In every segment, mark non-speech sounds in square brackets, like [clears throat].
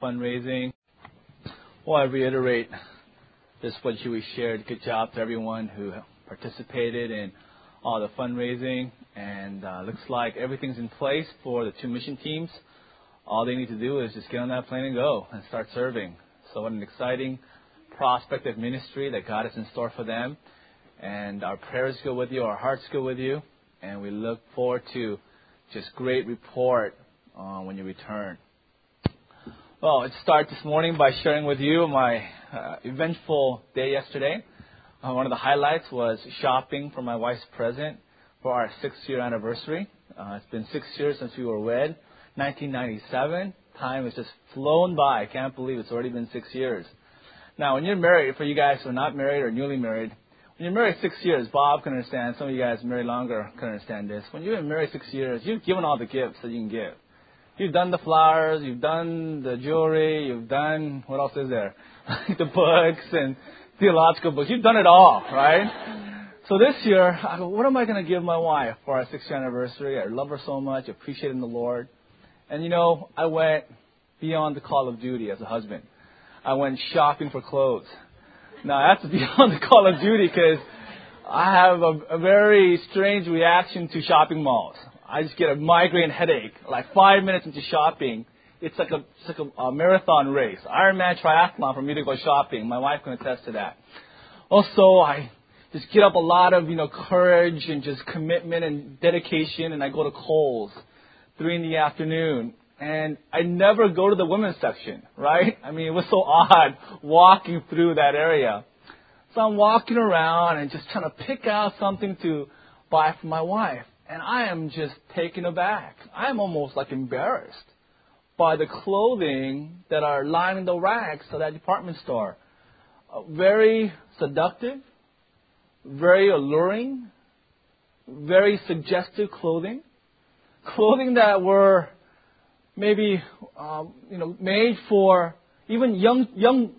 fundraising. Well, I reiterate just what Huey shared. Good job to everyone who participated in all the fundraising. And uh, looks like everything's in place for the two mission teams. All they need to do is just get on that plane and go and start serving. So what an exciting prospect of ministry that God has in store for them. And our prayers go with you, our hearts go with you, and we look forward to just great report uh, when you return. Well, let's start this morning by sharing with you my uh, eventful day yesterday. Uh, one of the highlights was shopping for my wife's present for our six-year anniversary. Uh, it's been six years since we were wed, 1997. Time has just flown by. I can't believe it's already been six years. Now, when you're married, for you guys who are not married or newly married, when you're married six years, Bob can understand. Some of you guys married longer can understand this. When you've been married six years, you've given all the gifts that you can give. You've done the flowers, you've done the jewelry, you've done what else is there? [laughs] the books and theological books. You've done it all, right? So this year, I go, what am I going to give my wife for our sixth anniversary? I love her so much, appreciate in the Lord. And you know, I went beyond the call of duty as a husband. I went shopping for clothes. Now that's beyond [laughs] the call of duty because I have a, a very strange reaction to shopping malls. I just get a migraine headache. Like five minutes into shopping, it's like a, it's like a, a marathon race. Ironman triathlon for me to go shopping. My wife can attest to that. Also, I just get up a lot of, you know, courage and just commitment and dedication and I go to Kohl's three in the afternoon and I never go to the women's section, right? I mean, it was so [laughs] odd walking through that area. So I'm walking around and just trying to pick out something to buy for my wife. And I am just taken aback. I'm almost like embarrassed by the clothing that are lining the racks of that department store. Uh, very seductive, very alluring, very suggestive clothing. Clothing that were maybe um, you know made for even young young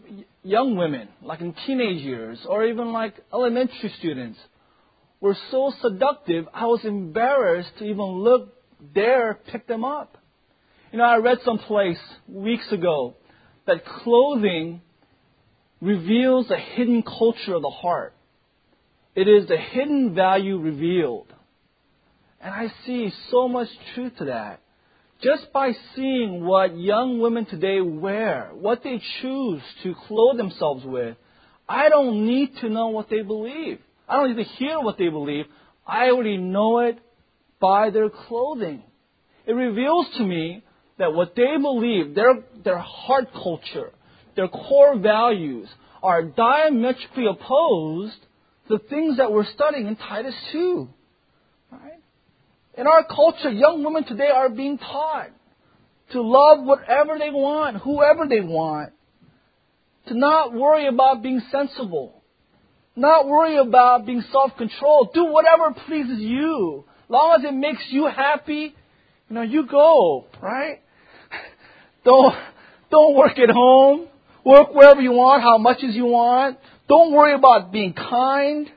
young women, like in teenage years, or even like elementary students, were so seductive. I was embarrassed to even look there, pick them up. You know, I read someplace weeks ago that clothing reveals a hidden culture of the heart. It is the hidden value revealed. And I see so much truth to that just by seeing what young women today wear, what they choose to clothe themselves with, I don't need to know what they believe. I don't need to hear what they believe. I already know it by their clothing. It reveals to me that what they believe, their, their heart culture, their core values, are diametrically opposed to the things that we're studying in Titus 2. In our culture, young women today are being taught to love whatever they want, whoever they want, to not worry about being sensible, not worry about being self-controlled. Do whatever pleases you, long as it makes you happy. You know, you go, right? [laughs] Don't don't work at home. Work wherever you want, how much as you want. Don't worry about being kind.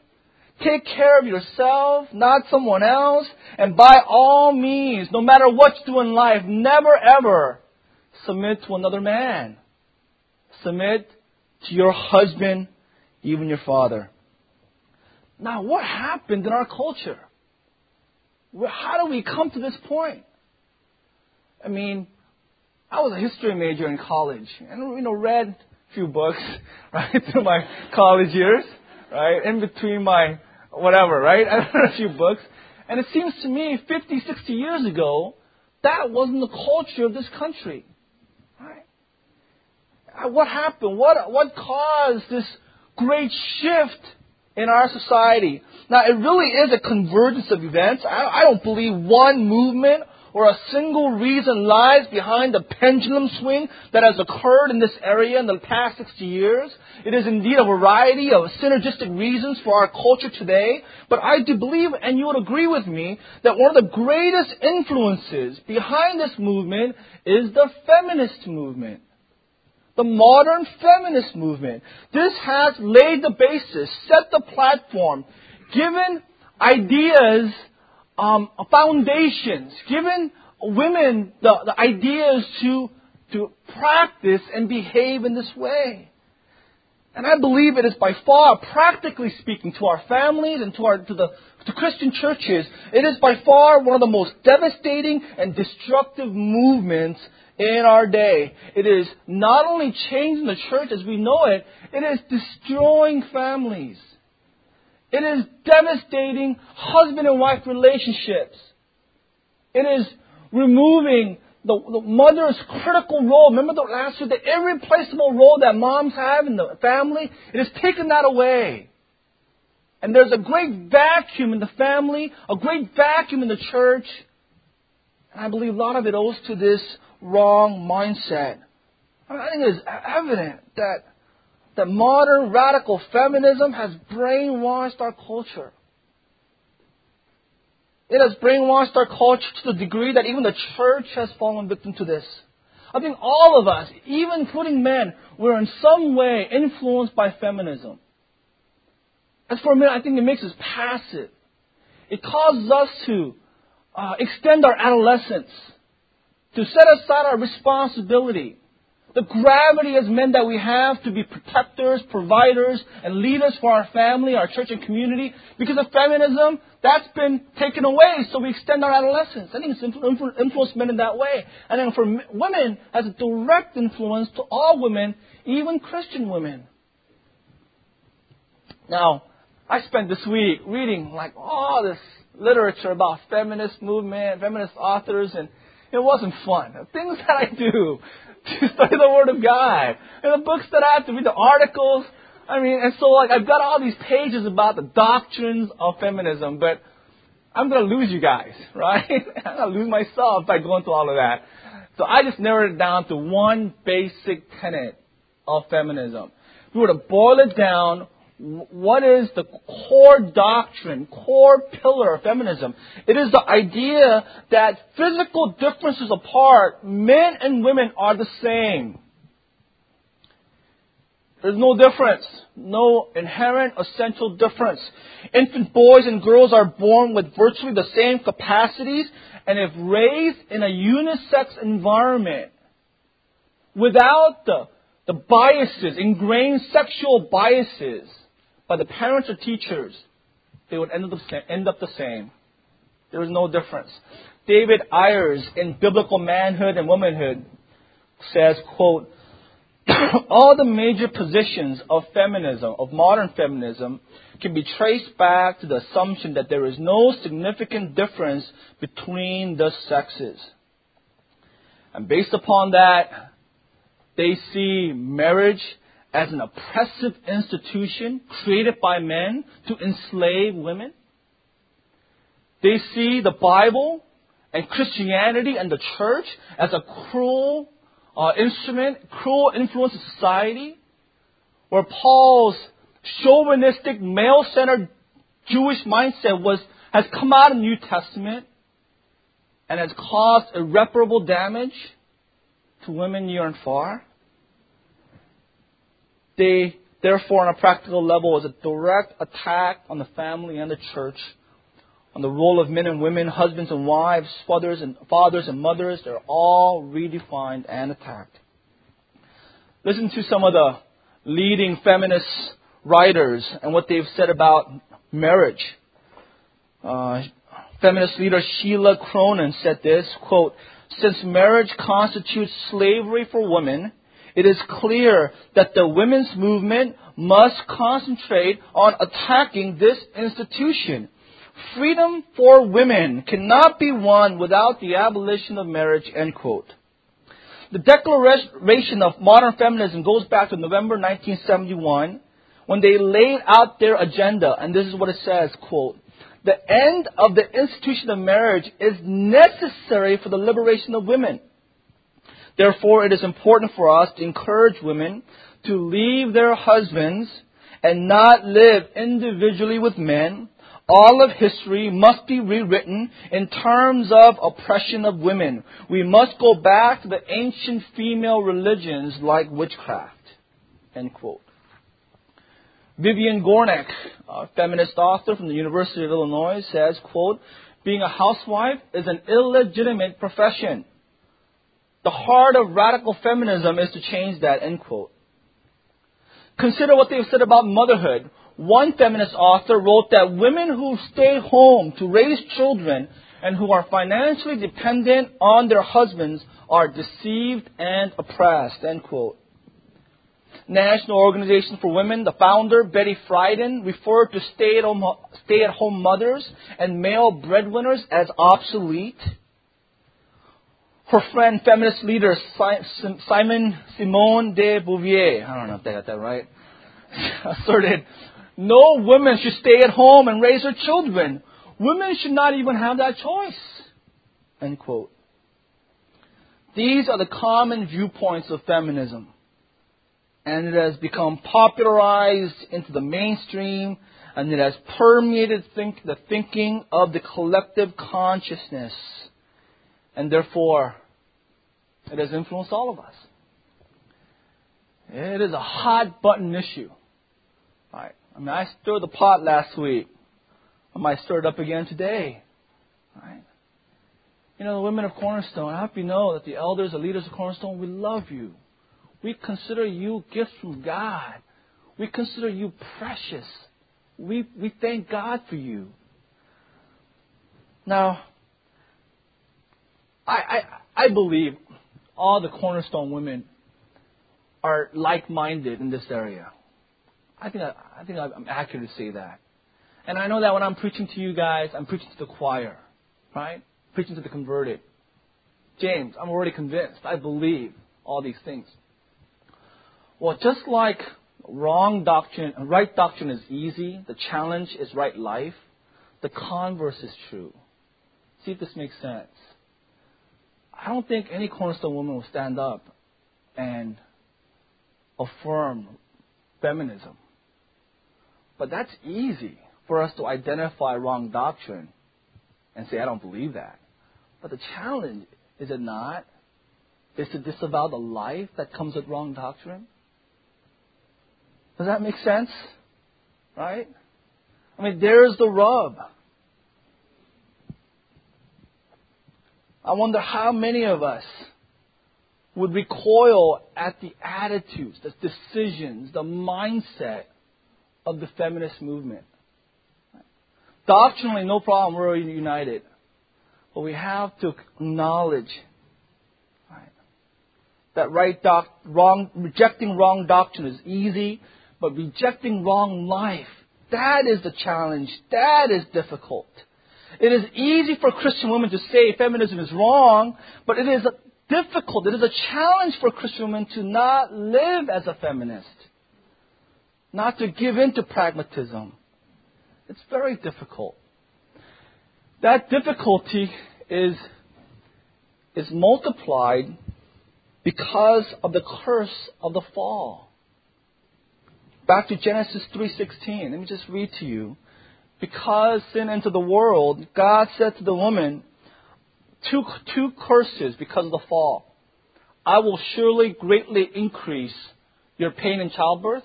Take care of yourself, not someone else. And by all means, no matter what you do in life, never ever submit to another man. Submit to your husband, even your father. Now, what happened in our culture? How do we come to this point? I mean, I was a history major in college and, you know, read a few books, [laughs] right, through my college years, right, in between my whatever, right? [laughs] I read a few books. And it seems to me 50, 60 years ago, that wasn't the culture of this country. Right? What happened? What, what caused this great shift in our society? Now, it really is a convergence of events. I, I don't believe one movement or a single reason lies behind the pendulum swing that has occurred in this area in the past 60 years. It is indeed a variety of synergistic reasons for our culture today, but I do believe, and you would agree with me, that one of the greatest influences behind this movement is the feminist movement. The modern feminist movement. This has laid the basis, set the platform, given ideas um, foundations, given women the, the ideas to to practice and behave in this way. And I believe it is by far, practically speaking, to our families and to our to the to Christian churches, it is by far one of the most devastating and destructive movements in our day. It is not only changing the church as we know it, it is destroying families. It is devastating husband and wife relationships. It is removing the, the mother's critical role. Remember the last year, the irreplaceable role that moms have in the family? It has taken that away. And there's a great vacuum in the family, a great vacuum in the church. And I believe a lot of it owes to this wrong mindset. I think it's evident that, that modern radical feminism has brainwashed our culture. It has brainwashed our culture to the degree that even the church has fallen victim to this. I think all of us, even including men, were in some way influenced by feminism. As for men, I think it makes us passive. It causes us to uh, extend our adolescence, to set aside our responsibility, the gravity as men that we have to be protectors, providers, and leaders for our family, our church and community. Because of feminism, that's been taken away, so we extend our adolescence. I think it's influenced men in that way. And then for women, has a direct influence to all women, even Christian women. Now, I spent this week reading like all this literature about feminist movement, feminist authors, and it wasn't fun. The things that I do to study the Word of God. And the books that I have to read, the articles. I mean, and so like I've got all these pages about the doctrines of feminism, but I'm gonna lose you guys, [laughs] right? [laughs] I'm gonna lose myself by going through all of that. So I just narrowed it down to one basic tenet of feminism. If we were to boil it down, what is the core doctrine, core pillar of feminism? It is the idea that physical differences apart, men and women are the same. There's no difference, no inherent essential difference. Infant boys and girls are born with virtually the same capacities and if raised in a unisex environment without the, the biases, ingrained sexual biases, by the parents or teachers, they would end up, end up the same. There is no difference. David Ayers in Biblical Manhood and Womanhood says, quote, [coughs] all the major positions of feminism, of modern feminism, can be traced back to the assumption that there is no significant difference between the sexes. And based upon that, they see marriage as an oppressive institution created by men to enslave women. They see the Bible and Christianity and the church as a cruel uh, instrument, cruel influence of society, where Paul's chauvinistic, male-centered Jewish mindset was has come out in the New Testament and has caused irreparable damage to women near and far. They, therefore, on a practical level, was a direct attack on the family and the church, on the role of men and women, husbands and wives, fathers and fathers and mothers. They're all redefined and attacked. Listen to some of the leading feminist writers and what they've said about marriage. Uh, feminist leader Sheila Cronan said this, quote, since marriage constitutes slavery for women, it is clear that the women's movement must concentrate on attacking this institution. Freedom for women cannot be won without the abolition of marriage, end quote. The declaration of modern feminism goes back to November 1971 when they laid out their agenda, and this is what it says, quote, the end of the institution of marriage is necessary for the liberation of women. Therefore, it is important for us to encourage women to leave their husbands and not live individually with men. All of history must be rewritten in terms of oppression of women. We must go back to the ancient female religions like witchcraft. End quote. Vivian Gornick, a feminist author from the University of Illinois, says, quote, being a housewife is an illegitimate profession. The heart of radical feminism is to change that, end quote. Consider what they've said about motherhood. One feminist author wrote that women who stay home to raise children and who are financially dependent on their husbands are deceived and oppressed, end quote. National Organization for Women, the founder, Betty Friedan, referred to stay-at-home, stay-at-home mothers and male breadwinners as obsolete. Her friend, feminist leader Simon Simone de Beauvoir, I don't know if I got that right, [laughs] asserted, no woman should stay at home and raise her children. Women should not even have that choice. End quote. These are the common viewpoints of feminism and it has become popularized into the mainstream, and it has permeated think, the thinking of the collective consciousness, and therefore, it has influenced all of us. It is a hot button issue. Right? I mean, I stirred the pot last week. I might stir it up again today. Right? You know, the women of Cornerstone, I hope you know that the elders, the leaders of Cornerstone, we love you. We consider you gifts from God. We consider you precious. We, we thank God for you. Now, I, I, I believe all the cornerstone women are like minded in this area. I think, I, I think I'm accurate to say that. And I know that when I'm preaching to you guys, I'm preaching to the choir, right? Preaching to the converted. James, I'm already convinced. I believe all these things. Well, just like wrong doctrine, right doctrine is easy, the challenge is right life, the converse is true. See if this makes sense. I don't think any cornerstone woman will stand up and affirm feminism. But that's easy for us to identify wrong doctrine and say, I don't believe that. But the challenge, is it not, is to disavow the life that comes with wrong doctrine. Does that make sense? Right? I mean, there's the rub. I wonder how many of us would recoil at the attitudes, the decisions, the mindset of the feminist movement. Doctrinally, no problem, we're united. But we have to acknowledge that right doc, wrong, rejecting wrong doctrine is easy but rejecting wrong life, that is the challenge. That is difficult. It is easy for Christian women to say feminism is wrong, but it is difficult. It is a challenge for Christian women to not live as a feminist, not to give in to pragmatism. It's very difficult. That difficulty is, is multiplied because of the curse of the fall. Back to Genesis 3:16. Let me just read to you. Because sin entered the world, God said to the woman, two, two curses because of the fall. I will surely greatly increase your pain in childbirth.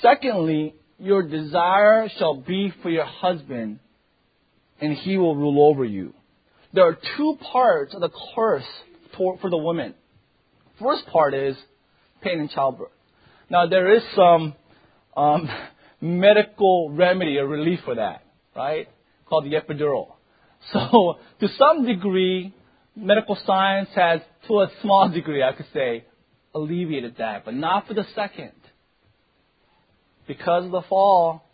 Secondly, your desire shall be for your husband, and he will rule over you. There are two parts of the curse for, for the woman. First part is pain in childbirth. Now, there is some um, [laughs] medical remedy or relief for that, right? Called the epidural. So, to some degree, medical science has, to a small degree, I could say, alleviated that, but not for the second. Because of the fall,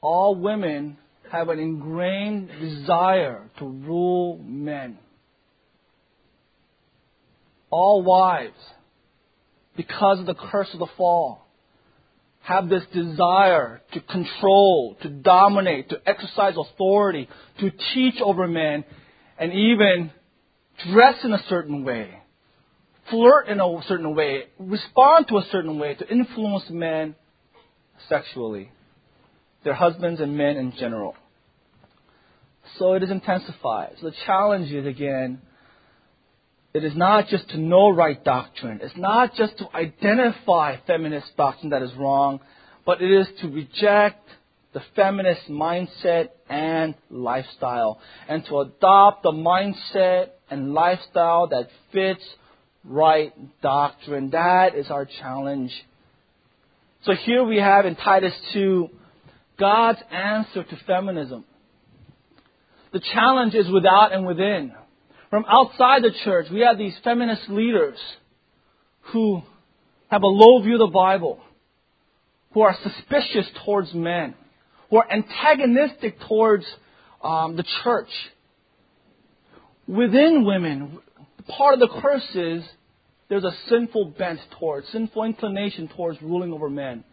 all women have an ingrained desire to rule men. All wives because of the curse of the fall, have this desire to control, to dominate, to exercise authority, to teach over men, and even dress in a certain way, flirt in a certain way, respond to a certain way to influence men sexually, their husbands and men in general. So it is intensified. So the challenge is again it is not just to know right doctrine. It's not just to identify feminist doctrine that is wrong, but it is to reject the feminist mindset and lifestyle and to adopt the mindset and lifestyle that fits right doctrine. That is our challenge. So here we have in Titus 2 God's answer to feminism. The challenge is without and within. From outside the church, we have these feminist leaders who have a low view of the Bible, who are suspicious towards men, who are antagonistic towards um, the church. Within women, part of the curse is there's a sinful bent towards, sinful inclination towards ruling over men.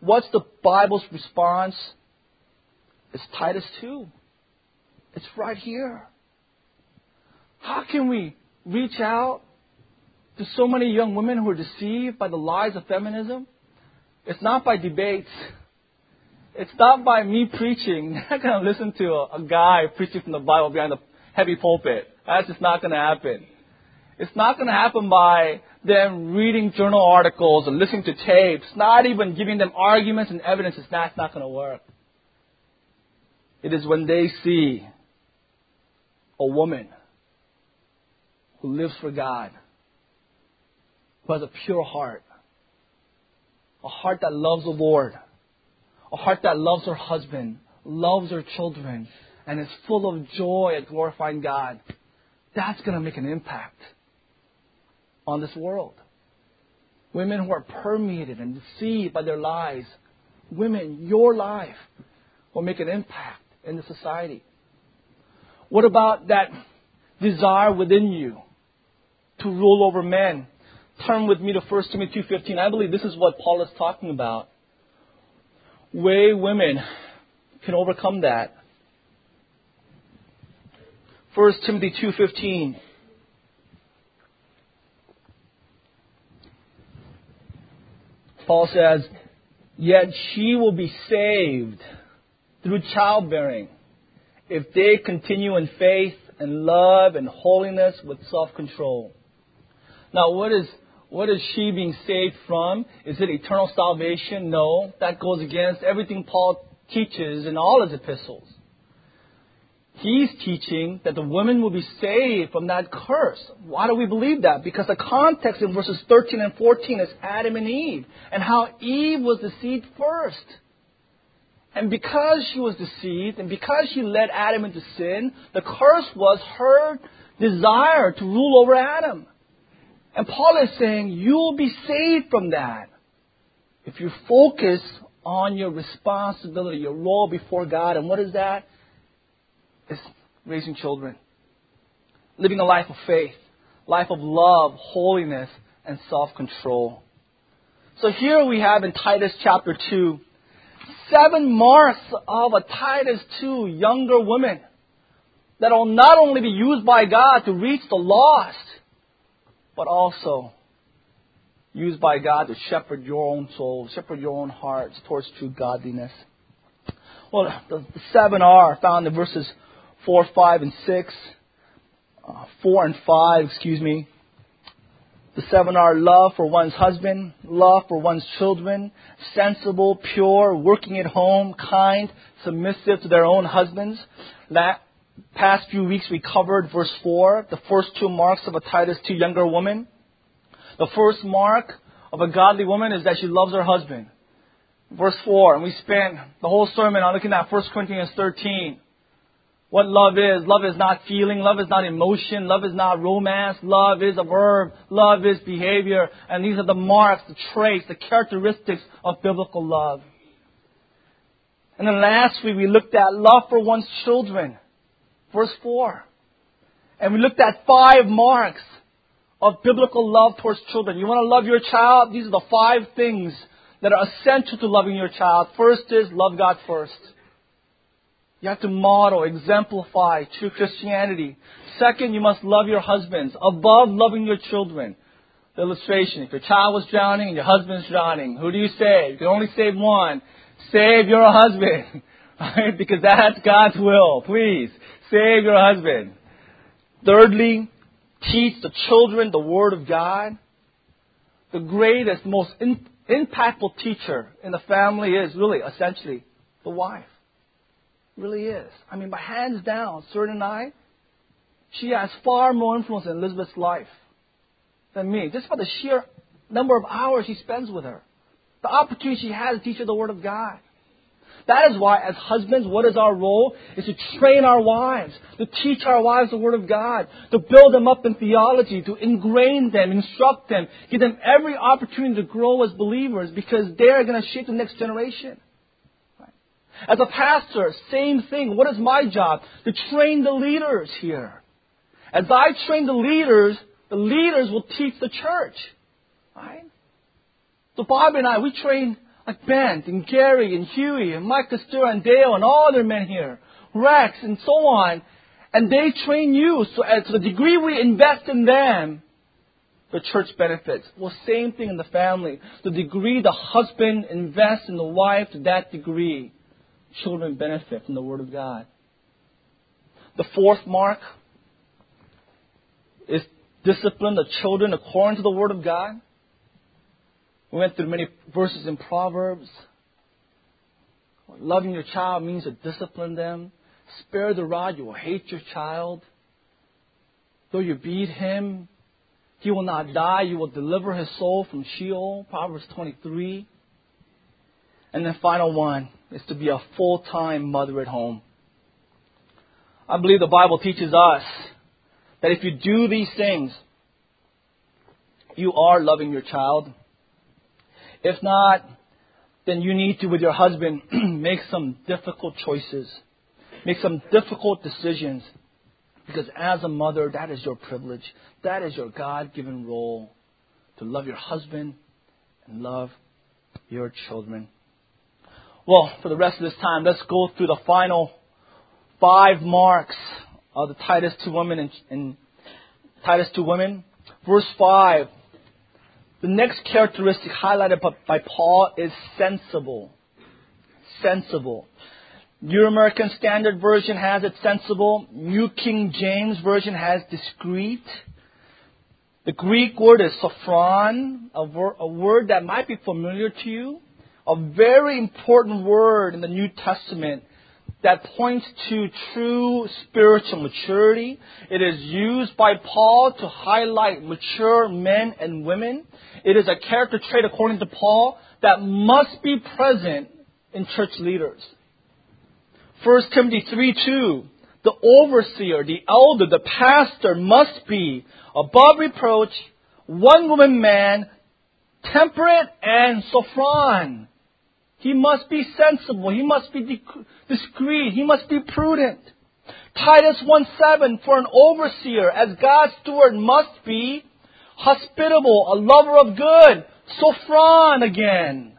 What's the Bible's response? It's Titus 2. It's right here. How can we reach out to so many young women who are deceived by the lies of feminism? It's not by debates. It's not by me preaching. [laughs] They're not going to listen to a, a guy preaching from the Bible behind a heavy pulpit. That's just not going to happen. It's not going to happen by them reading journal articles and listening to tapes, not even giving them arguments and evidence. It's not, not going to work. It is when they see a woman who lives for God, who has a pure heart, a heart that loves the Lord, a heart that loves her husband, loves her children, and is full of joy at glorifying God. That's going to make an impact on this world. Women who are permeated and deceived by their lies. Women, your life will make an impact in the society. What about that desire within you to rule over men? Turn with me to 1 Timothy 2.15. I believe this is what Paul is talking about. Way women can overcome that. 1 Timothy 2.15. Paul says, Yet she will be saved through childbearing if they continue in faith and love and holiness with self control. Now, what is, what is she being saved from? Is it eternal salvation? No. That goes against everything Paul teaches in all his epistles. He's teaching that the women will be saved from that curse. Why do we believe that? Because the context in verses 13 and 14 is Adam and Eve and how Eve was deceived first. And because she was deceived and because she led Adam into sin, the curse was her desire to rule over Adam. And Paul is saying, you'll be saved from that if you focus on your responsibility, your role before God. And what is that? It's raising children, living a life of faith, life of love, holiness, and self-control. So here we have in Titus chapter 2, seven marks of a Titus 2 younger woman that will not only be used by God to reach the lost, but also used by God to shepherd your own soul, shepherd your own hearts towards true godliness. Well, the, seven are found in verses 4, 5, and 6. Uh, 4 and 5, excuse me. The seven are love for one's husband, love for one's children, sensible, pure, working at home, kind, submissive to their own husbands. Past few weeks we covered verse 4, the first two marks of a Titus 2 younger woman. The first mark of a godly woman is that she loves her husband. Verse 4, and we spent the whole sermon on looking at 1 Corinthians 13 what love is. Love is not feeling. Love is not emotion. Love is not romance. Love is a verb. Love is behavior. And these are the marks, the traits, the characteristics of biblical love. And then last week we looked at love for one's children. Verse 4. And we looked at five marks of biblical love towards children. You want to love your child? These are the five things that are essential to loving your child. First is love God first. You have to model, exemplify true Christianity. Second, you must love your husbands above loving your children. The illustration, if your child was drowning and your husband's drowning, who do you save? You can only save one. Save your husband. [laughs] Right? Because that's God's will. Please, save your husband. Thirdly, teach the children the Word of God. The greatest, most in, impactful teacher in the family is really, essentially, the wife really is. I mean, by hands down, Sir and I, she has far more influence in Elizabeth's life than me, just by the sheer number of hours he spends with her. The opportunity she has to teach her the Word of God. That is why, as husbands, what is our role? Is to train our wives, to teach our wives the Word of God, to build them up in theology, to ingrain them, instruct them, give them every opportunity to grow as believers because they are going to shape the next generation. As a pastor, same thing. What is my job? To train the leaders here. As I train the leaders, the leaders will teach the church. Right? So Bob and I, we train like Ben and Gary and Huey and Mike Costello and Dale and all other men here, Rex and so on, and they train you. So uh, to the degree we invest in them, the church benefits. Well, same thing in the family. The degree the husband invests in the wife, to that degree, children benefit from the Word of God. The fourth mark is discipline the children according to the Word of God. We went through many verses in Proverbs. Loving your child means to discipline them. Spare the rod, you will hate your child. Though you beat him, he will not die. You will deliver his soul from Sheol. Proverbs 23. And the final one is to be a full time mother at home. I believe the Bible teaches us that if you do these things, you are loving your child. If not, then you need to, with your husband, [clears throat] make some difficult choices. Make some difficult decisions. Because as a mother, that is your privilege. That is your God given role to love your husband and love your children. Well, for the rest of this time, let's go through the final five marks of the Titus 2 women in Titus 2 women. Verse 5 the next characteristic highlighted by Paul is sensible. Sensible. New American Standard Version has it sensible. New King James Version has discreet. The Greek word is sophron, a, wor- a word that might be familiar to you. A very important word in the New Testament that points to true spiritual maturity. It is used by Paul to highlight mature men and women. It is a character trait, according to Paul, that must be present in church leaders. 1 Timothy 3 2. The overseer, the elder, the pastor must be above reproach, one woman man, temperate and sophron. He must be sensible. He must be discreet. He must be prudent. Titus 1 7, for an overseer, as God's steward, must be hospitable, a lover of good, sophron again.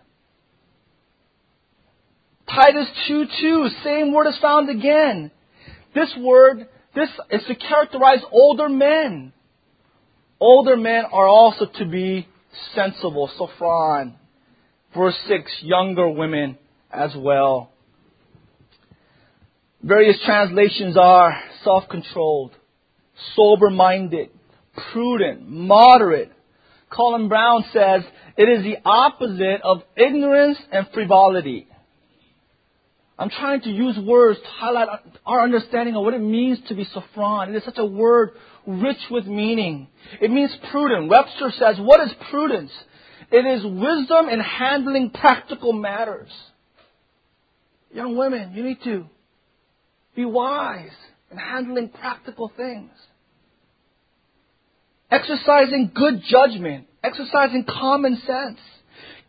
Titus 2 2, same word is found again. This word, this is to characterize older men. Older men are also to be sensible, sophron. Verse 6, younger women as well. Various translations are self-controlled, sober-minded, prudent, moderate. Colin Brown says it is the opposite of ignorance and frivolity. I'm trying to use words to highlight our understanding of what it means to be sophron. It is such a word rich with meaning. It means prudent. Webster says, what is prudence? It is wisdom in handling practical matters. Young women, you need to be wise in handling practical things. Exercising good judgment, exercising common sense,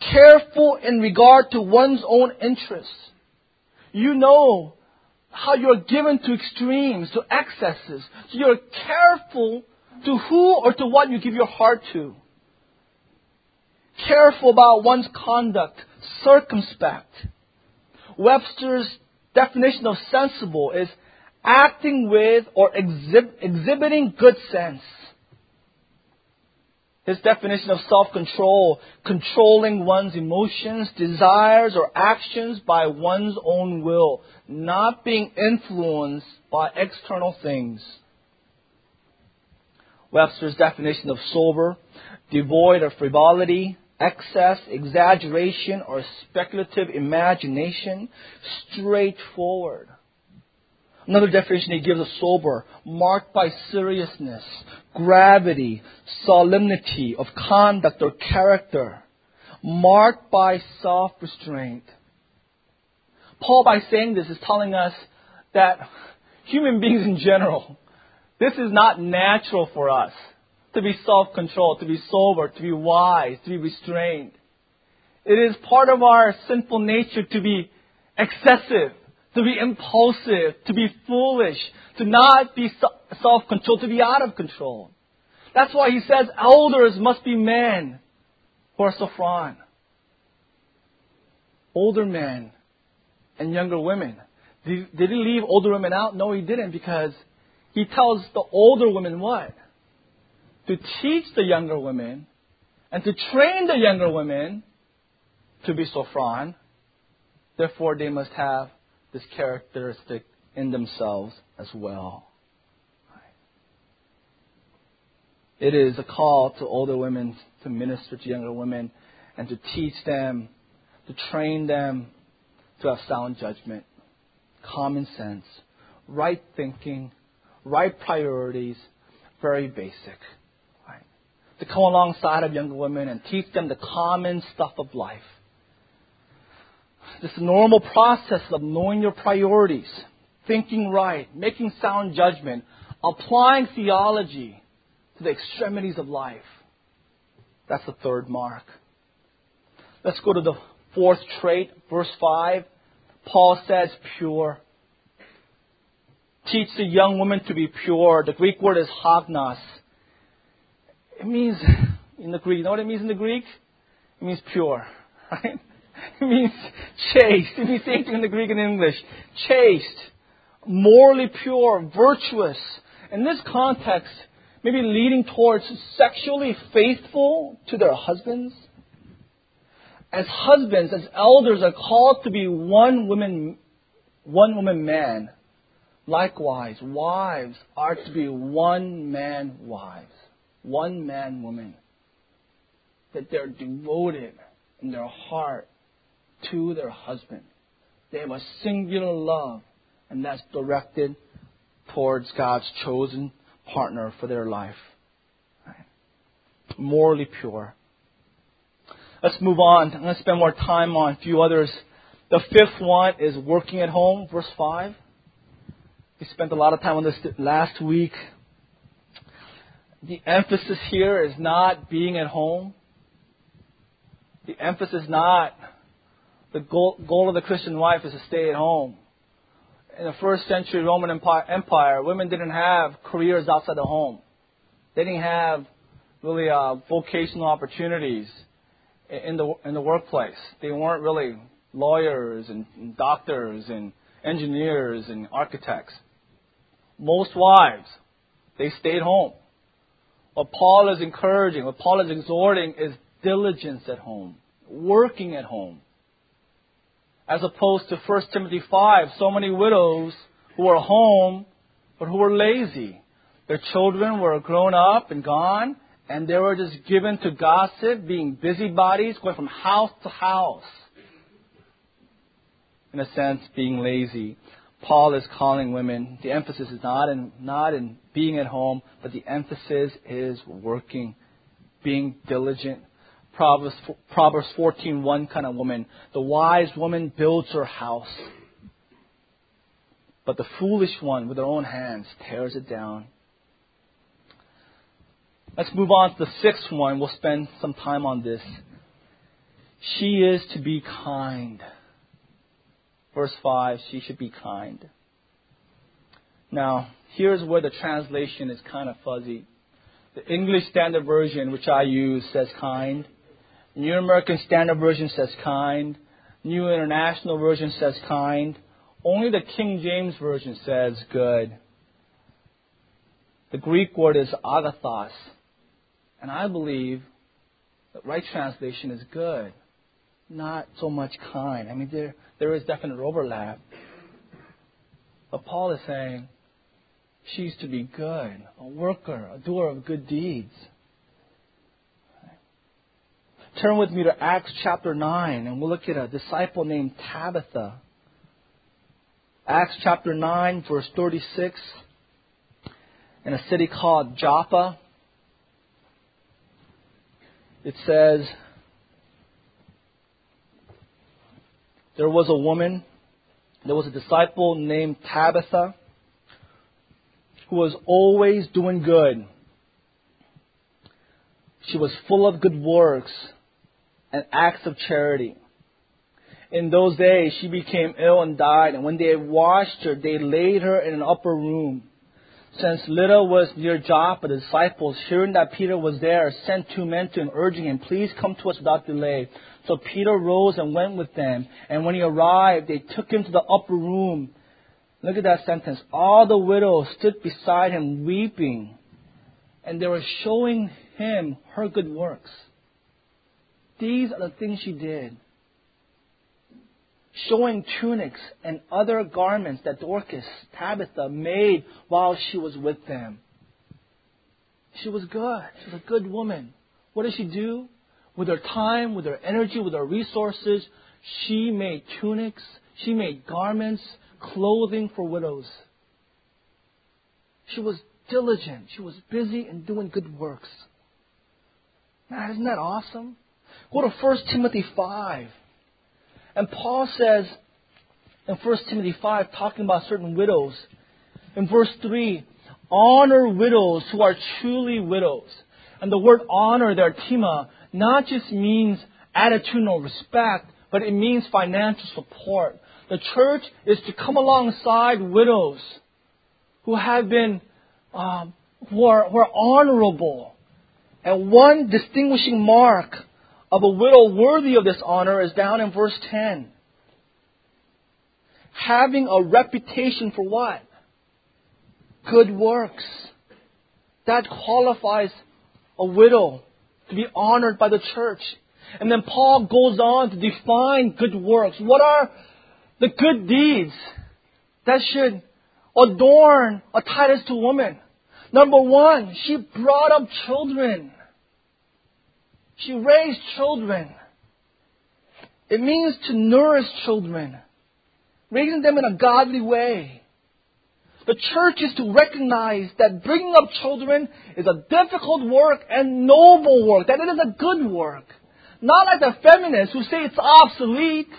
careful in regard to one's own interests. You know how you're given to extremes, to excesses. So you're careful to who or to what you give your heart to careful about one's conduct, circumspect. Webster's definition of sensible is acting with or exhib- exhibiting good sense. His definition of self-control, controlling one's emotions, desires, or actions by one's own will, not being influenced by external things. Webster's definition of sober, devoid of frivolity, excess, exaggeration, or speculative imagination, straightforward. Another definition he gives is sober, marked by seriousness, gravity, solemnity of conduct or character, marked by self restraint. Paul, by saying this, is telling us that human beings in general, this is not natural for us to be self controlled, to be sober, to be wise, to be restrained. It is part of our sinful nature to be excessive, to be impulsive, to be foolish, to not be self controlled, to be out of control. That's why he says elders must be men who are sophron. Older men and younger women. Did, did he leave older women out? No, he didn't because he tells the older women what? To teach the younger women and to train the younger women to be sophron. Therefore, they must have this characteristic in themselves as well. It is a call to older women to minister to younger women and to teach them, to train them to have sound judgment, common sense, right thinking, right priorities, very basic. To come alongside of younger women and teach them the common stuff of life. This normal process of knowing your priorities, thinking right, making sound judgment, applying theology to the extremities of life. That's the third mark. Let's go to the fourth trait, verse 5. Paul says pure. Teach the young woman to be pure. The Greek word is hagnos. It means, in the Greek, you know what it means in the Greek? It means pure, [laughs] right? It means chaste. It means same thing in the Greek and English. Chaste, morally pure, virtuous. In this context, maybe leading towards sexually faithful to their husbands. As husbands, as elders are called to be one woman, one woman man. Likewise, wives are to be one man wives, one man woman. That they're devoted in their heart to their husband. They have a singular love, and that's directed towards God's chosen partner for their life. Morally pure. Let's move on. I'm going to spend more time on a few others. The fifth one is working at home, verse 5. We spent a lot of time on this last week. The emphasis here is not being at home. The emphasis is not the goal, goal of the Christian wife is to stay at home. In the first century Roman Empire, women didn't have careers outside the home. They didn't have really uh, vocational opportunities in the in the workplace. They weren't really lawyers and doctors and engineers and architects. Most wives, they stayed home. What Paul is encouraging, what Paul is exhorting is diligence at home, working at home as opposed to 1 Timothy 5, so many widows who were home but who were lazy. Their children were grown up and gone, and they were just given to gossip, being busybodies, going from house to house. In a sense, being lazy. Paul is calling women. The emphasis is not in, not in being at home, but the emphasis is working, being diligent, Proverbs, Proverbs 14:1 kind of woman. The wise woman builds her house, but the foolish one, with her own hands, tears it down. Let's move on to the sixth one. We'll spend some time on this. She is to be kind. Verse 5, she should be kind. Now, here's where the translation is kind of fuzzy. The English Standard Version, which I use, says kind. New American Standard Version says kind. New International Version says kind. Only the King James Version says good. The Greek word is agathos. And I believe the right translation is good, not so much kind. I mean, there, there is definite overlap. But Paul is saying she's to be good, a worker, a doer of good deeds. Turn with me to Acts chapter 9, and we'll look at a disciple named Tabitha. Acts chapter 9, verse 36, in a city called Joppa, it says, There was a woman, there was a disciple named Tabitha who was always doing good. She was full of good works and acts of charity. In those days, she became ill and died, and when they washed her, they laid her in an upper room. Since Lydda was near Joppa, the disciples, hearing that Peter was there, sent two men to him, urging him, Please come to us without delay. So Peter rose and went with them. And when he arrived, they took him to the upper room. Look at that sentence. All the widows stood beside him weeping, and they were showing him her good works. These are the things she did. Showing tunics and other garments that Dorcas, Tabitha, made while she was with them. She was good. She was a good woman. What did she do? with her time, with her energy, with her resources, she made tunics, she made garments, clothing for widows. She was diligent. She was busy in doing good works. Man, isn't that awesome? Go to 1 Timothy 5. And Paul says in 1 Timothy 5, talking about certain widows, in verse 3, honor widows who are truly widows. And the word honor there, tima, not just means attitudinal respect, but it means financial support. The church is to come alongside widows who have been, um, who, are, who are honorable. And one distinguishing mark of a widow worthy of this honor is down in verse 10. Having a reputation for what? Good works. That qualifies a widow to be honored by the church. And then Paul goes on to define good works. What are the good deeds that should adorn a Titus 2 woman? Number one, she brought up children. She raised children. It means to nourish children, raising them in a godly way. The church is to recognize that bringing up children is a difficult work and noble work, that it is a good work. Not like the feminists who say it's obsolete,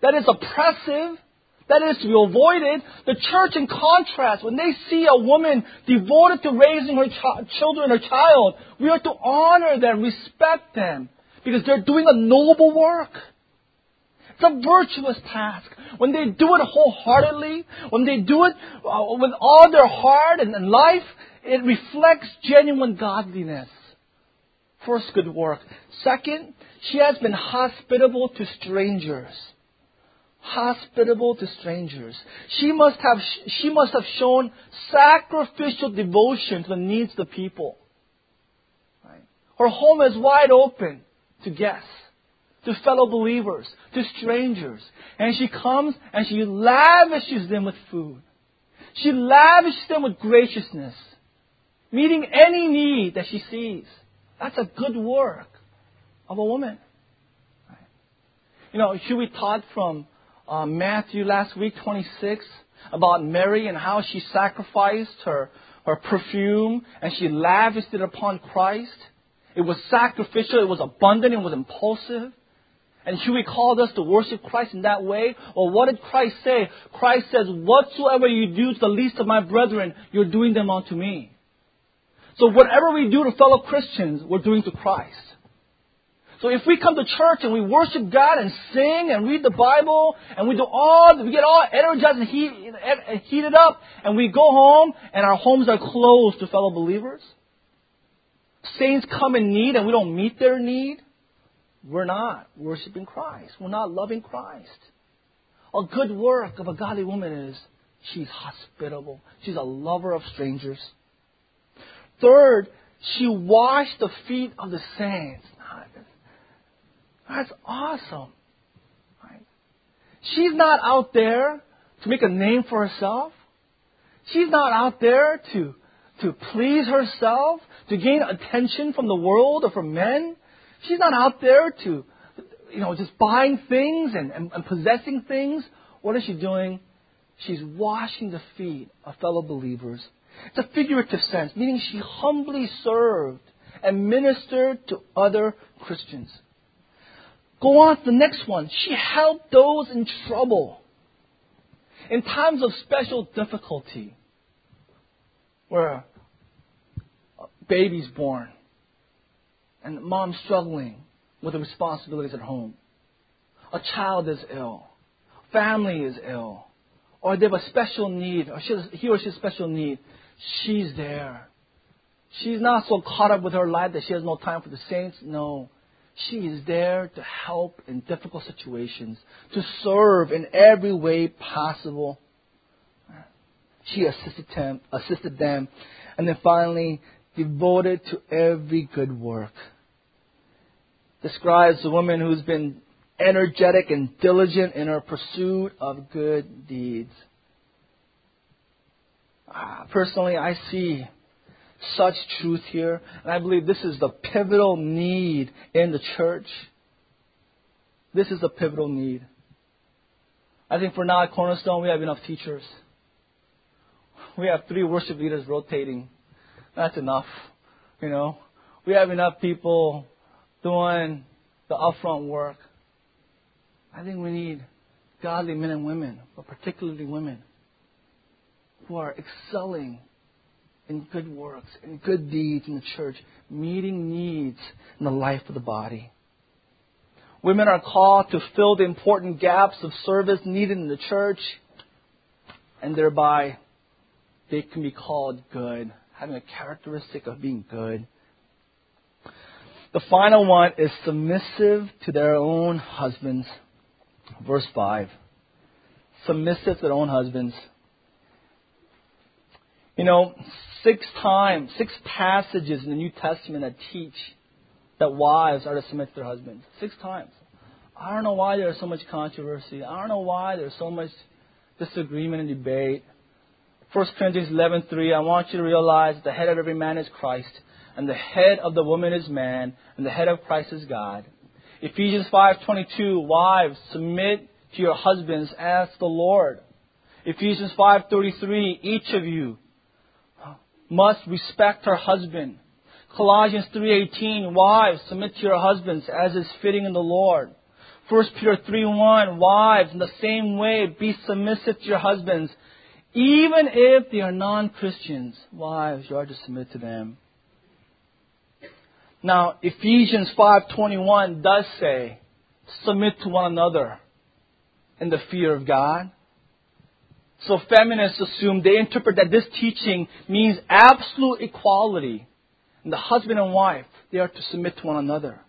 that it's oppressive, that is to be avoided. The church, in contrast, when they see a woman devoted to raising her ch- children or child, we are to honor them, respect them, because they're doing a noble work. It's a virtuous task. When they do it wholeheartedly, when they do it uh, with all their heart and life, it reflects genuine godliness. First, good work. Second, she has been hospitable to strangers. Hospitable to strangers. She must have, she must have shown sacrificial devotion to the needs of the people. Right? Her home is wide open to guests to fellow believers, to strangers. And she comes and she lavishes them with food. She lavishes them with graciousness, meeting any need that she sees. That's a good work of a woman. You know, Huey taught from uh, Matthew last week, 26, about Mary and how she sacrificed her, her perfume and she lavished it upon Christ. It was sacrificial, it was abundant, it was impulsive. And should we call us to worship Christ in that way? Or what did Christ say? Christ says, Whatsoever you do to the least of my brethren, you're doing them unto me. So whatever we do to fellow Christians, we're doing to Christ. So if we come to church and we worship God and sing and read the Bible and we do all, we get all energized and heat, heated up and we go home and our homes are closed to fellow believers, saints come in need and we don't meet their need, we're not worshiping Christ. We're not loving Christ. A good work of a godly woman is she's hospitable. She's a lover of strangers. Third, she washed the feet of the saints. That's awesome. She's not out there to make a name for herself. She's not out there to, to please herself, to gain attention from the world or from men. She's not out there to, you know, just buying things and, and, and possessing things. What is she doing? She's washing the feet of fellow believers. It's a figurative sense, meaning she humbly served and ministered to other Christians. Go on to the next one. She helped those in trouble. In times of special difficulty, where a baby's born and mom's struggling with the responsibilities at home, a child is ill, family is ill, or they have a special need, or he or she has a special need, she's there. She's not so caught up with her life that she has no time for the saints. No. She is there to help in difficult situations, to serve in every way possible. She assisted them, assisted them, and then finally devoted to every good work. Describes a woman who's been energetic and diligent in her pursuit of good deeds. Ah, personally, I see such truth here, and I believe this is the pivotal need in the church. This is the pivotal need. I think for now at Cornerstone, we have enough teachers. We have three worship leaders rotating. That's enough. You know, we have enough people doing the upfront work. I think we need godly men and women, but particularly women, who are excelling in good works, in good deeds in the church, meeting needs in the life of the body. Women are called to fill the important gaps of service needed in the church, and thereby they can be called good, having a characteristic of being good. The final one is submissive to their own husbands. Verse 5. Submissive to their own husbands. You know, six times, six passages in the New Testament that teach that wives are to submit to their husbands. Six times. I don't know why there's so much controversy. I don't know why there's so much disagreement and debate. 1 Corinthians 11:3 I want you to realize the head of every man is Christ, and the head of the woman is man, and the head of Christ is God. Ephesians 5:22 Wives submit to your husbands as the Lord. Ephesians 5:33 Each of you must respect her husband. Colossians 3:18 Wives submit to your husbands as is fitting in the Lord. 1 Peter 3:1 Wives in the same way be submissive to your husbands even if they are non-Christians. Wives you are to submit to them. Now Ephesians 5:21 does say submit to one another in the fear of God. So feminists assume, they interpret that this teaching means absolute equality. And the husband and wife, they are to submit to one another.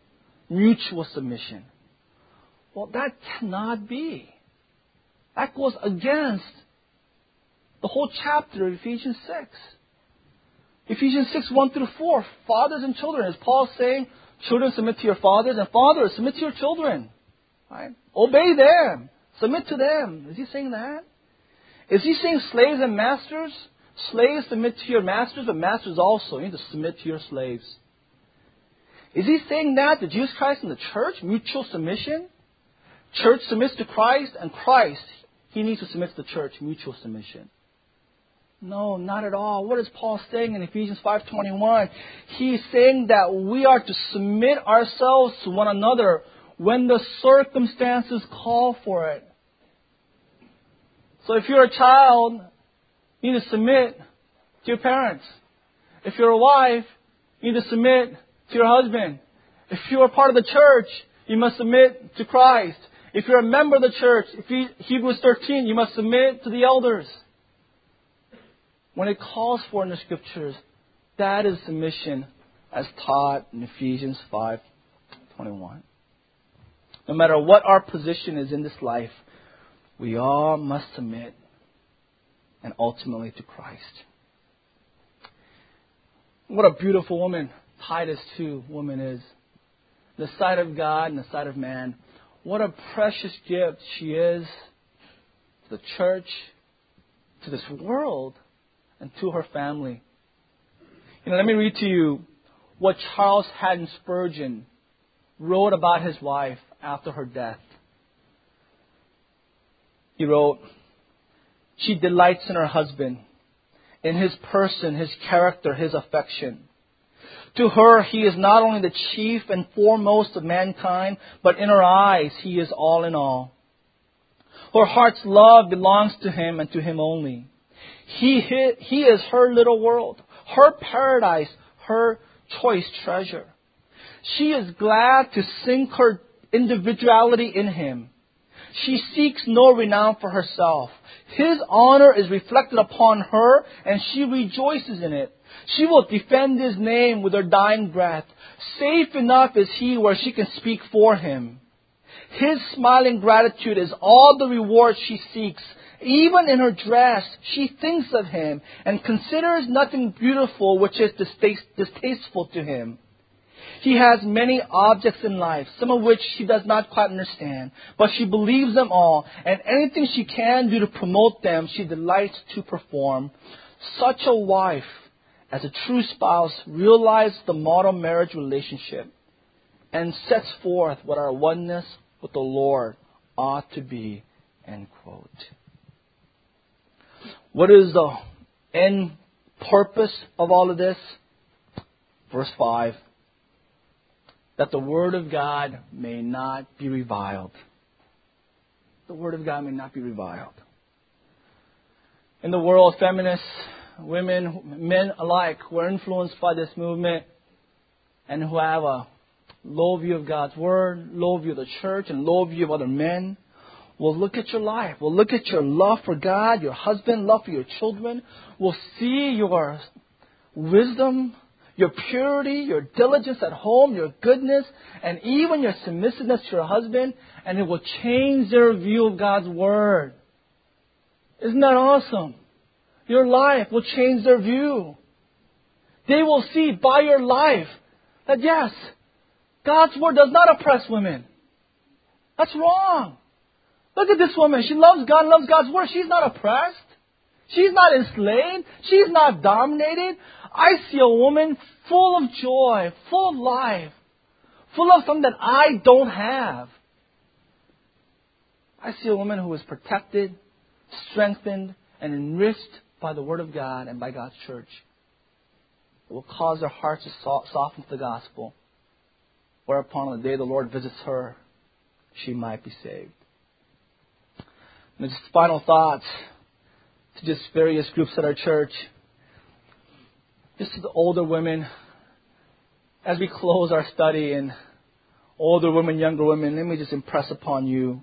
Mutual submission. Well, that cannot be. That goes against the whole chapter of Ephesians 6. Ephesians 6, 1 through 4. Fathers and children. As Paul saying, children submit to your fathers, and fathers submit to your children? Right? Obey them. Submit to them. Is he saying that? Is he saying slaves and masters? Slaves submit to your masters, but masters also need to submit to your slaves. Is he saying that to Jesus Christ and the church? Mutual submission? Church submits to Christ, and Christ, he needs to submit to the church, mutual submission. No, not at all. What is Paul saying in Ephesians 5:21? He's saying that we are to submit ourselves to one another when the circumstances call for it. So if you're a child, you need to submit to your parents. If you're a wife, you need to submit to your husband. If you are part of the church, you must submit to Christ. If you're a member of the church, if you, Hebrews 13, you must submit to the elders. When it calls for in the scriptures, that is submission as taught in Ephesians 5:21. No matter what our position is in this life, we all must submit and ultimately to Christ. What a beautiful woman Titus 2 woman is. The sight of God and the sight of man. What a precious gift she is to the church, to this world, and to her family. You know, let me read to you what Charles Haddon Spurgeon wrote about his wife after her death. He wrote, She delights in her husband, in his person, his character, his affection. To her, he is not only the chief and foremost of mankind, but in her eyes, he is all in all. Her heart's love belongs to him and to him only. He, he is her little world, her paradise, her choice treasure. She is glad to sink her individuality in him. She seeks no renown for herself. His honor is reflected upon her and she rejoices in it. She will defend his name with her dying breath. Safe enough is he where she can speak for him. His smiling gratitude is all the reward she seeks. Even in her dress, she thinks of him and considers nothing beautiful which is distasteful to him. He has many objects in life, some of which she does not quite understand, but she believes them all, and anything she can do to promote them, she delights to perform. Such a wife, as a true spouse, realizes the model marriage relationship and sets forth what our oneness with the Lord ought to be. End quote. What is the end purpose of all of this? Verse 5 that the Word of God may not be reviled. The Word of God may not be reviled. In the world, feminists, women, men alike, were influenced by this movement and who have a low view of God's Word, low view of the church, and low view of other men, will look at your life, will look at your love for God, your husband, love for your children, will see your wisdom, your purity, your diligence at home, your goodness, and even your submissiveness to your husband, and it will change their view of God's Word. Isn't that awesome? Your life will change their view. They will see by your life that yes, God's Word does not oppress women. That's wrong. Look at this woman. She loves God, loves God's Word. She's not oppressed. She's not enslaved. She's not dominated. I see a woman full of joy, full of life, full of something that I don't have. I see a woman who is protected, strengthened, and enriched by the Word of God and by God's church. It will cause her heart to soften to the gospel, whereupon on the day the Lord visits her, she might be saved. And just final thoughts to just various groups at our church. Just to the older women, as we close our study in older women, younger women, let me just impress upon you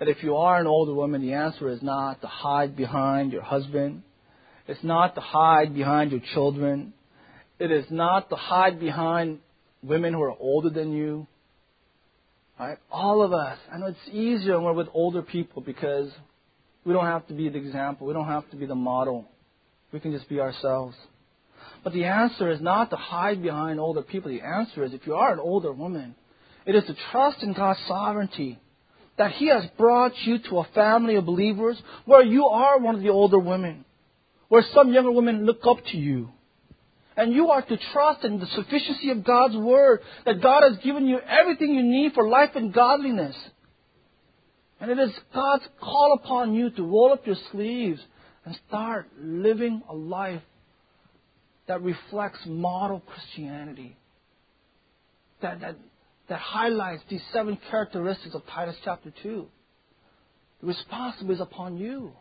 that if you are an older woman, the answer is not to hide behind your husband. It's not to hide behind your children. It is not to hide behind women who are older than you. Right? All of us. I know it's easier when we're with older people because we don't have to be the example. We don't have to be the model. We can just be ourselves. But the answer is not to hide behind older people. The answer is if you are an older woman, it is to trust in God's sovereignty. That He has brought you to a family of believers where you are one of the older women. Where some younger women look up to you. And you are to trust in the sufficiency of God's Word. That God has given you everything you need for life and godliness. And it is God's call upon you to roll up your sleeves and start living a life that reflects model Christianity. That, that, that highlights these seven characteristics of Titus chapter 2. The responsibility is upon you.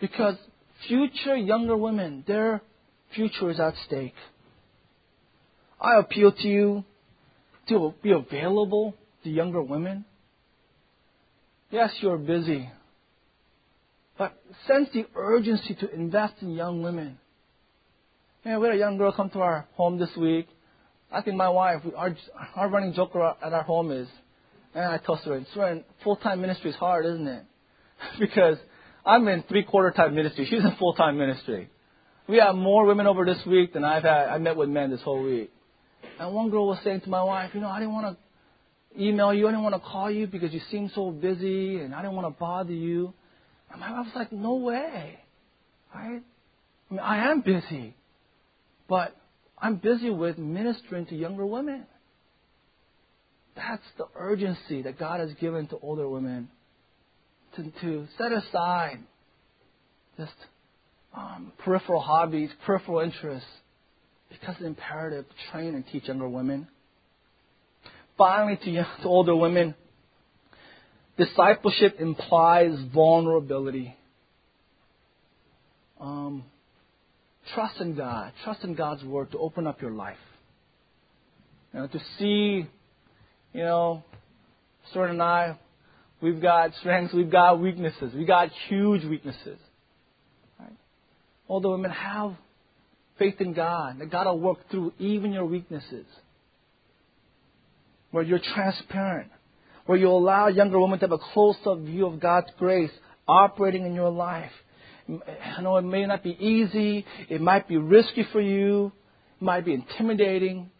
Because future younger women, their future is at stake. I appeal to you to be available to younger women Yes, you're busy. But sense the urgency to invest in young women. Yeah, we had a young girl come to our home this week. I think my wife, our, our running joke at our home is, and I told her, Swearing, full-time ministry is hard, isn't it? [laughs] because I'm in three-quarter time ministry. She's in full-time ministry. We have more women over this week than I've had. I met with men this whole week. And one girl was saying to my wife, you know, I didn't want to email you. I didn't want to call you because you seem so busy, and I didn't want to bother you. And my wife was like, no way. Right? I mean, I am busy. But I'm busy with ministering to younger women. That's the urgency that God has given to older women to, to set aside just um, peripheral hobbies, peripheral interests, because it's imperative to train and teach younger women. Finally, to, to older women, discipleship implies vulnerability. Um, trust in God. Trust in God's word to open up your life. You know, to see, you know, Stuart and I, we've got strengths, we've got weaknesses, we've got huge weaknesses. Right? the women have faith in God. That God will work through even your weaknesses. Where you're transparent. Where you allow younger women to have a close up view of God's grace operating in your life. I know it may not be easy. It might be risky for you. It might be intimidating.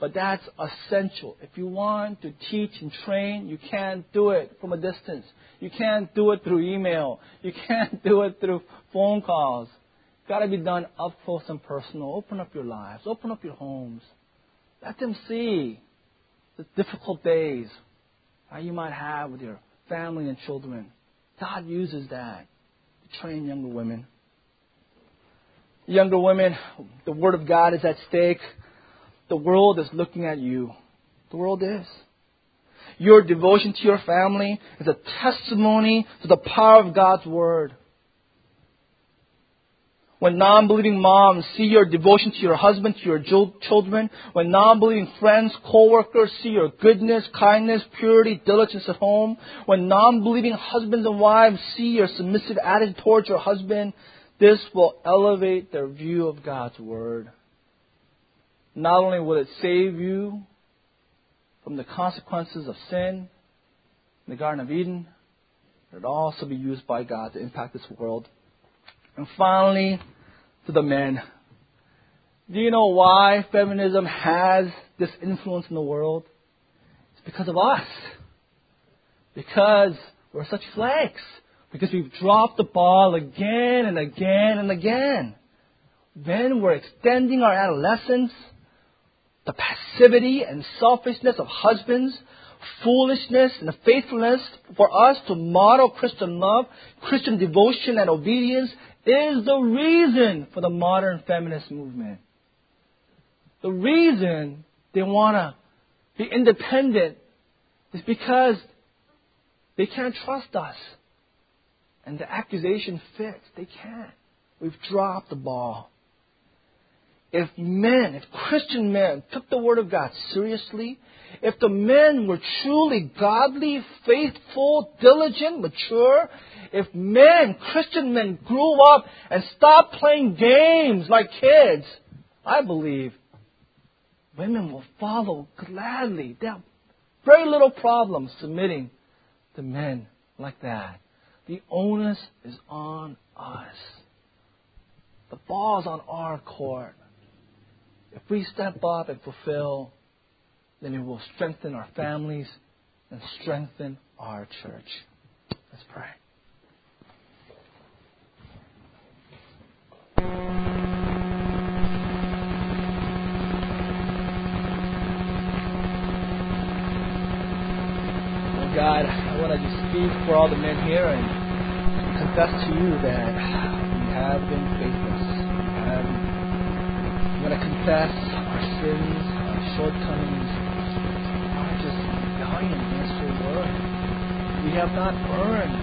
But that's essential. If you want to teach and train, you can't do it from a distance. You can't do it through email. You can't [laughs] do it through phone calls. It's got to be done up close and personal. Open up your lives. Open up your homes. Let them see the difficult days that you might have with your family and children. God uses that train younger women. Younger women, the Word of God is at stake. The world is looking at you. The world is. Your devotion to your family is a testimony to the power of God's Word. When non believing moms see your devotion to your husband, to your children, when non believing friends, co workers see your goodness, kindness, purity, diligence at home, when non believing husbands and wives see your submissive attitude towards your husband, this will elevate their view of God's Word. Not only will it save you from the consequences of sin in the Garden of Eden, it'll also be used by God to impact this world. And finally, to the men. Do you know why feminism has this influence in the world? It's because of us. Because we're such flakes. Because we've dropped the ball again and again and again. Then we're extending our adolescence the passivity and selfishness of husbands, foolishness and faithfulness for us to model Christian love, Christian devotion and obedience is the reason for the modern feminist movement. The reason they want to be independent is because they can't trust us. And the accusation fits. They can't. We've dropped the ball if men, if Christian men took the Word of God seriously, if the men were truly godly, faithful, diligent, mature, if men, Christian men, grew up and stopped playing games like kids, I believe women will follow gladly. They have very little problem submitting to men like that. The onus is on us. The ball's on our court. If we step up and fulfill, then it will strengthen our families and strengthen our church. Let's pray. Oh God, I want to just speak for all the men here and confess to you that we have been faithless. We have I want to confess our sins, our shortcomings, have not earned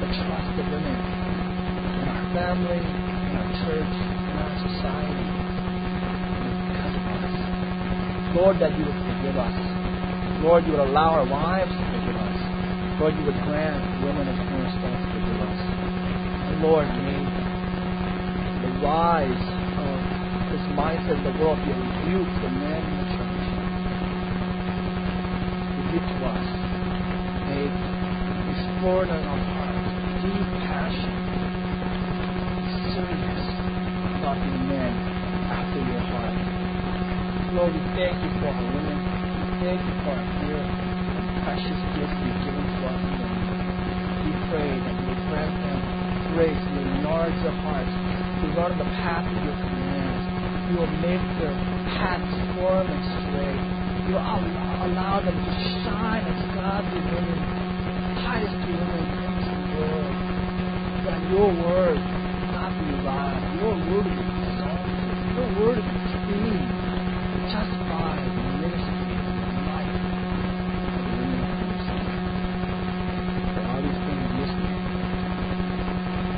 the trust of women in our family, in our church, in our society. because of us. Lord, that you would forgive us. Lord, you would allow our wives to forgive us. Lord, you would grant women of cornerstone to forgive us. And Lord, may the rise of this mindset in the world be a rebuke explore in our hearts deep passion, serious about being men after your heart. Lord, we thank you for our women. We thank you for our dear and precious gifts you've given to us. We pray that you grant them grace, you enlarge their hearts to run the path of your command you will make their paths firm and straight. You will allow them to shine as godly women, women in your word